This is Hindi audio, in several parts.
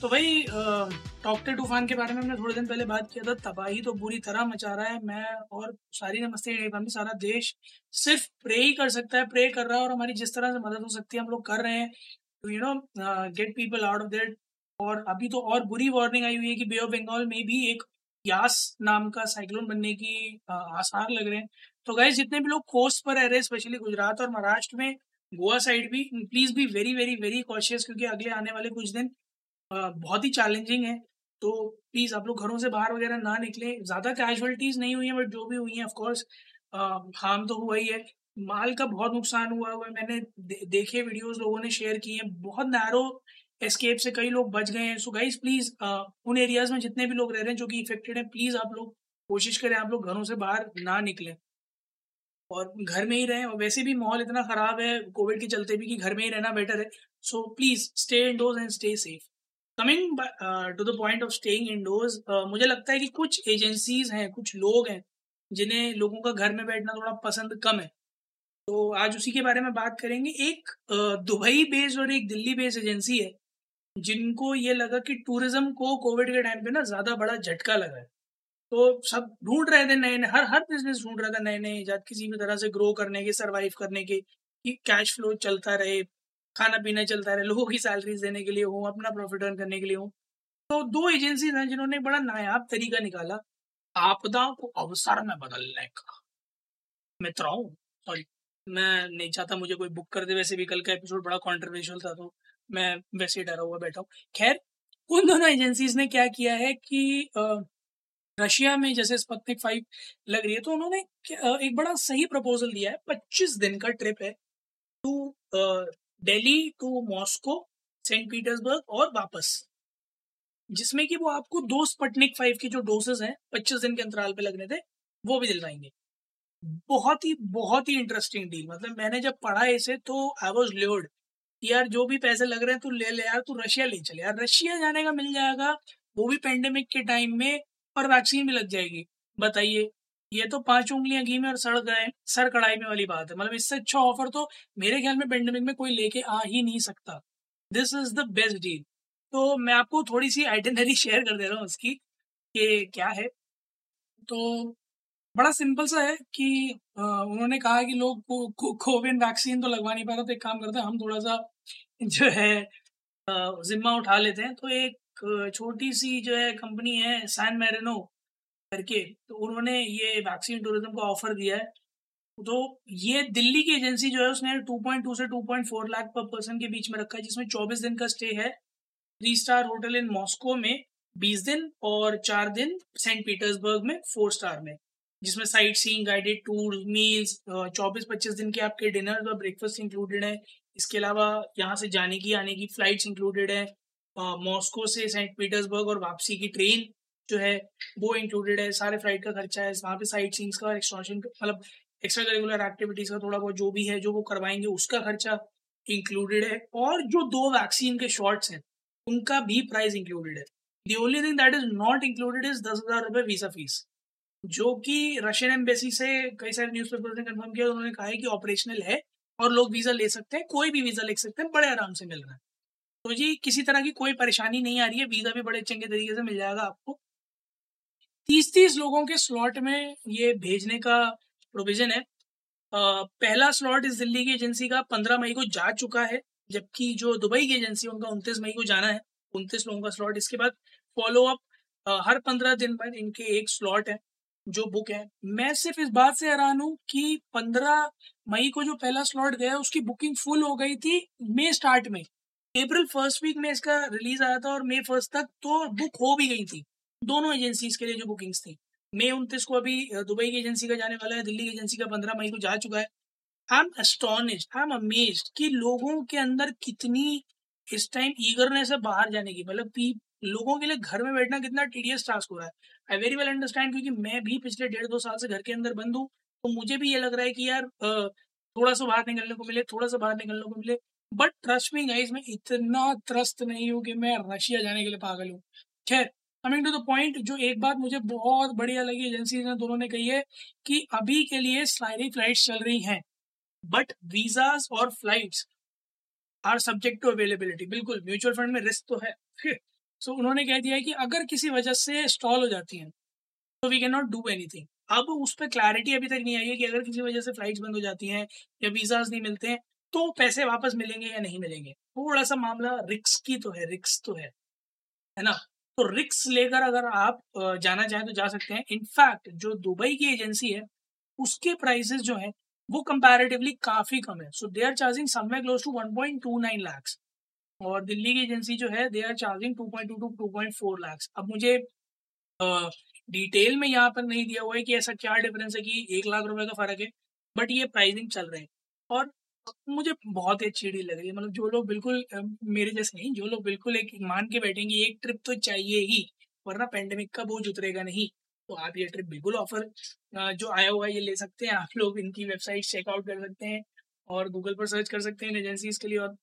तो भाई टॉक्टर तूफ़ान के बारे में हमने थोड़े दिन पहले बात किया था। तबाही तो बुरी तरह मचा रहा है। मैं और सारी नमस्ते इंडिया में सारा देश सिर्फ़ प्रे ही कर सकता है प्रे कर रहा है और हमारी जिस तरह से मदद हो सकती है, हम लोग कर रहे हैं। To you know get people out of that और अभी तो और बुरी वार्निंग आई हुई है कि बे ऑफ़ बंगाल में भी एक यास नाम का साइक्लोन बनने की आसार लग रहे हैं। तो गाइज़ जितने भी लोग कोस्ट पर रह रहे हैं स्पेशली गुजरात और महाराष्ट्र में, गोवा साइड भी please be very very very cautious क्योंकि अगले आने वाले कुछ दिन बहुत ही चैलेंजिंग है। तो प्लीज़ आप लोग घरों से बाहर वगैरह ना निकले। ज़्यादा कैजुअलिटीज़ नहीं हुई हैं बट जो भी हुई हैं ऑफकोर्स हार्म तो हुआ ही है। माल का बहुत नुकसान हुआ हुआ है। मैंने दे, देखे वीडियोस लोगों ने शेयर किए हैं। बहुत नैरो एस्केप से कई लोग बच गए हैं। सो गाइज़ प्लीज़ उन एरियाज़ में जितने भी लोग रह रहे हैं जो कि इफेक्टेड हैं प्लीज़ आप लोग कोशिश करें आप लोग घरों से बाहर ना निकलें। और घर में ही रहें। और वैसे भी माहौल इतना ख़राब है कोविड के चलते भी कि घर में ही रहना बेटर है। So please stay indoors and stay safe coming to the point of staying indoors मुझे लगता है कि कुछ एजेंसीज हैं कुछ लोग हैं जिन्हें लोगों का घर में बैठना थोड़ा पसंद कम है। तो आज उसी के बारे में बात करेंगे। एक दुबई uh, बेस्ड और एक दिल्ली बेस्ड एजेंसी है जिनको ये लगा कि टूरिज़्म को कोविड के टाइम पे ना ज़्यादा बड़ा झटका लगा है। तो सब ढूंढ रहे थे नए नए हर हर बिज़नेस ढूंढ रहा था नए नए ईजाद किसी भी तरह से ग्रो करने के सर्वाइव करने के कि कैश फ्लो चलता रहे खाना पीना चलता रहे, लोगों की सैलरीज देने के लिए हो, अपना प्रॉफिट अर्न करने के लिए हो। तो दो एजेंसीज हैं जिन्होंने बड़ा नायाब तरीका निकाला। आपदा को अवसर में बदलने का। मित्रों सॉरी मैं नहीं चाहता मुझे कोई बुक कर दे, वैसे भी कल का एपिसोड बड़ा कॉन्ट्रोवर्शियल था तो मैं वैसे ही डरा हुआ बैठा हूँ। खैर, उन दोनों एजेंसीज ने क्या किया है कि रशिया में जैसे स्पत्निक फाइव लग रही है तो उन्होंने एक बड़ा सही प्रपोजल दिया है। पच्चीस दिन का ट्रिप है। To Delhi to Moscow Saint Petersburg और वापस। जिसमें कि वो आपको दो स्पटनिक फाइव के जो डोसेस हैं, पच्चीस दिन के अंतराल पे लगने थे, वो भी दिलवाएँगे। बहुत ही बहुत ही इंटरेस्टिंग डील मतलब मैंने जब पढ़ा इसे तो आई वॉज़ ल्योर्ड यार जो भी पैसे लग रहे हैं, तू ले ले यार, तू रशिया ले चले। यार रशिया जाने का मिल जाएगा, वो भी पेंडेमिक के टाइम में, और वैक्सीन भी लग जाएगी। बताइए ये तो पाँच उंगलियाँ घी में और सड़ गए, सर कढ़ाई में वाली बात है। मतलब इससे अच्छा ऑफ़र तो मेरे ख्याल में पेंडेमिक में कोई लेके आ ही नहीं सकता। This is the best deal तो मैं आपको थोड़ी सी आइटनरी शेयर कर दे रहा हूँ उसकी कि क्या है। तो बड़ा सिंपल सा है कि उन्होंने कहा कि लोग कोविन वैक्सीन तो लगवा नहीं पा रहे तो एक काम करते हैं, हम थोड़ा सा जो है जिम्मा उठा लेते हैं। तो एक छोटी सी जो है कंपनी है सैन मैरिनो करके तो उन्होंने ये वैक्सीन टूरिज़्म को ऑफ़र दिया है। तो ये दिल्ली की एजेंसी जो है, उसने 2.2 से 2.4 लाख पर पर्सन के बीच में रखा है, जिसमें 24 दिन का स्टे है। Three star hotel in Moscow में 20 दिन और चार दिन सेंट पीटर्सबर्ग में फोर स्टार में, जिसमें sightseeing guided tour meals चौबीस पच्चीस दिन के आपके डिनर और ब्रेकफास्ट इंक्लूडेड है। इसके अलावा यहाँ से जाने की, आने की फ्लाइट्स इंक्लूडेड है। मॉस्को से सेंट पीटर्सबर्ग और वापसी की ट्रेन जो है, वो इंक्लूडेड है, सारे फ़्लाइट का खर्चा है, वहाँ पे साइट सीन्स का एक्सटॉर्शन मतलब एक्स्ट्रा करिकुलर एक्टिविटीज़ का थोड़ा बहुत जो भी है, जो वो करवाएँगे, उसका खर्चा इंक्लूडेड है। और जो दो वैक्सीन के शॉट्स हैं, उनका भी प्राइस इंक्लूडेड है। The only thing that is not included is दस हज़ार रुपये वीज़ा फ़ीस जो कि रशियन एम्बेसी से कई सारे न्यूज़ पेपर ने कन्फर्म किया, उन्होंने कहा है कि ऑपरेशनल है और लोग वीज़ा ले सकते हैं, कोई भी वीज़ा ले सकते हैं, बड़े आराम से मिल रहा है। तो जी, किसी तरह की कोई परेशानी नहीं आ रही है वीज़ा भी बड़े चंगे तरीके से मिल जाएगा आपको। तीस तीस लोगों के स्लॉट में ये भेजने का प्रोविज़न है। आ, पहला स्लॉट इस दिल्ली की एजेंसी का पंद्रह मई को जा चुका है जबकि जो दुबई की एजेंसी उनका उनतीस मई को जाना है। उनतीस लोगों का स्लॉट इसके बाद फॉलो अप हर पंद्रह दिन बाद इनके एक स्लॉट है जो बुक है। मैं सिर्फ़ इस बात से हैरान हूँ कि पंद्रह मई को जो पहला स्लॉट गया उसकी बुकिंग फुल हो गई थी मई स्टार्ट में। अप्रैल फ़र्स्ट वीक में इसका रिलीज़ आया था और मई फ़र्स्ट तक तो बुक हो भी गई थी। दोनों एजेंसीज के लिए जो बुकिंग्स थी। मई उनतीस को अभी दुबई की एजेंसी का जाने वाला है, दिल्ली की एजेंसी का पंद्रह मई को जा चुका है। I am astonished I am amazed कि लोगों के अंदर कितनी इस टाइम ईगरनेस है बाहर जाने की। मतलब लोगों के लिए घर में बैठना कितना टीडियस टास्क हो रहा है। आई वेरी वेल अंडरस्टैंड क्योंकि मैं भी पिछले डेढ़ दो साल से घर के अंदर बंद हूँ तो मुझे भी ये लग रहा है कि यार थोड़ा सा बाहर निकलने को मिले, थोड़ा सा बाहर निकलने को मिले। बट ट्रस्ट मी गाइस मैं इतना त्रस्त नहीं हूँ कि मैं रशिया जाने के लिए पागल हूँ। खैर कमिंग टू द पॉइंट जो एक बात मुझे बहुत बढ़िया लगी एजेंसी ने दोनों ने कही है कि अभी के लिए सारी फ्लाइट्स चल रही हैं बट वीजास और flights are subject to availability बिल्कुल म्यूचुअल फंड में रिस्क तो है। सो so, उन्होंने कह दिया है कि अगर किसी वजह से स्टॉल हो जाती हैं तो we can not do anything अब उस पर क्लैरिटी अभी तक नहीं आई है कि अगर किसी वजह से फ्लाइट्स बंद हो जाती हैं या वीजाज नहीं मिलते हैं तो पैसे वापस मिलेंगे या नहीं मिलेंगे। थोड़ा सा मामला रिक्स की तो है रिक्स तो है। है ना? तो रिक्स लेकर अगर आप जाना चाहें तो जा सकते हैं। इनफैक्ट जो दुबई की एजेंसी है, उसके प्राइसेस जो है, वो कंपैरेटिवली काफ़ी कम है। So they are charging somewhere close to 1.29 lakh और दिल्ली की एजेंसी जो है they are charging 2.2 to 2.4 lakh अब मुझे डिटेल में यहाँ पर नहीं दिया हुआ है कि ऐसा क्या डिफरेंस है कि एक लाख रुपए का फ़र्क है बट ये प्राइसिंग चल रहे हैं। और मुझे बहुत ही अच्छी डील लग रही है। मतलब जो लोग बिल्कुल मेरे जैसे नहीं, जो लोग बिल्कुल एक मान के बैठेंगे, एक ट्रिप तो चाहिए ही, वरना पेंडेमिक का बोझ उतरेगा नहीं। तो आप ये ट्रिप बिल्कुल ऑफ़र जो आया हुआ है, ये ले सकते हैं। आप लोग इनकी वेबसाइट चेकआउट कर सकते हैं और गूगल पर सर्च कर सकते हैं एजेंसीज के लिए और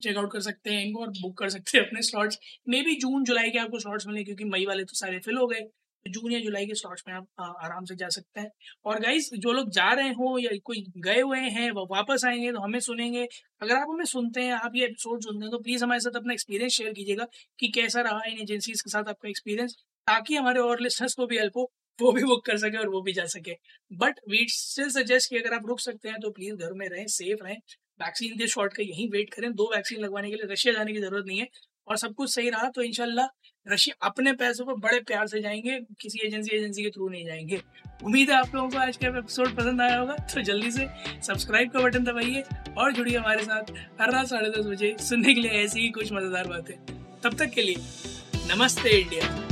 चेकआउट कर सकते हैं इनको और बुक कर सकते हैं अपने स्लॉट्स। मे बी जून, जुलाई के आपको स्लॉट्स मिले क्योंकि मई वाले तो सारे फिल हो गए। जून या जुलाई के स्लॉट्स में आप आराम से जा सकते हैं। और गाइस जो लोग जा रहे हो या कोई गए हुए हैं, वो वापस आएँगे तो हमें सुनेंगे। अगर आप हमें सुनते हैं, आप ये एपिसोड सुनते हैं तो प्लीज़ हमारे साथ अपना एक्सपीरियंस शेयर कीजिएगा कि कैसा रहा इन एजेंसीज के साथ आपका एक्सपीरियंस ताकि हमारे और लिस्टर्स को भी हेल्प हो, वो भी बुक कर सके और वो भी जा सके। बट वी स्टिल सजेस्ट कि अगर आप रुक सकते हैं तो प्लीज़ घर में रहें सेफ़ रहें। वैक्सीन के शॉट का यहीं वेट करें। दो वैक्सीन लगवाने के लिए रशिया जाने की ज़रूरत नहीं है। और सब कुछ सही रहा तो इनशाला रशिया अपने पैसों पर बड़े प्यार से जाएँगे, किसी एजेंसी एजेंसी के थ्रू नहीं जाएँगे। उम्मीद है आप लोगों को आज का एपिसोड पसंद आया होगा तो जल्दी से सब्सक्राइब का बटन दबाइए और जुड़िए हमारे साथ हर रात साढ़े दस बजे सुनने के लिए ऐसी ही कुछ मज़ेदार बातें। तब तक के लिए नमस्ते इंडिया।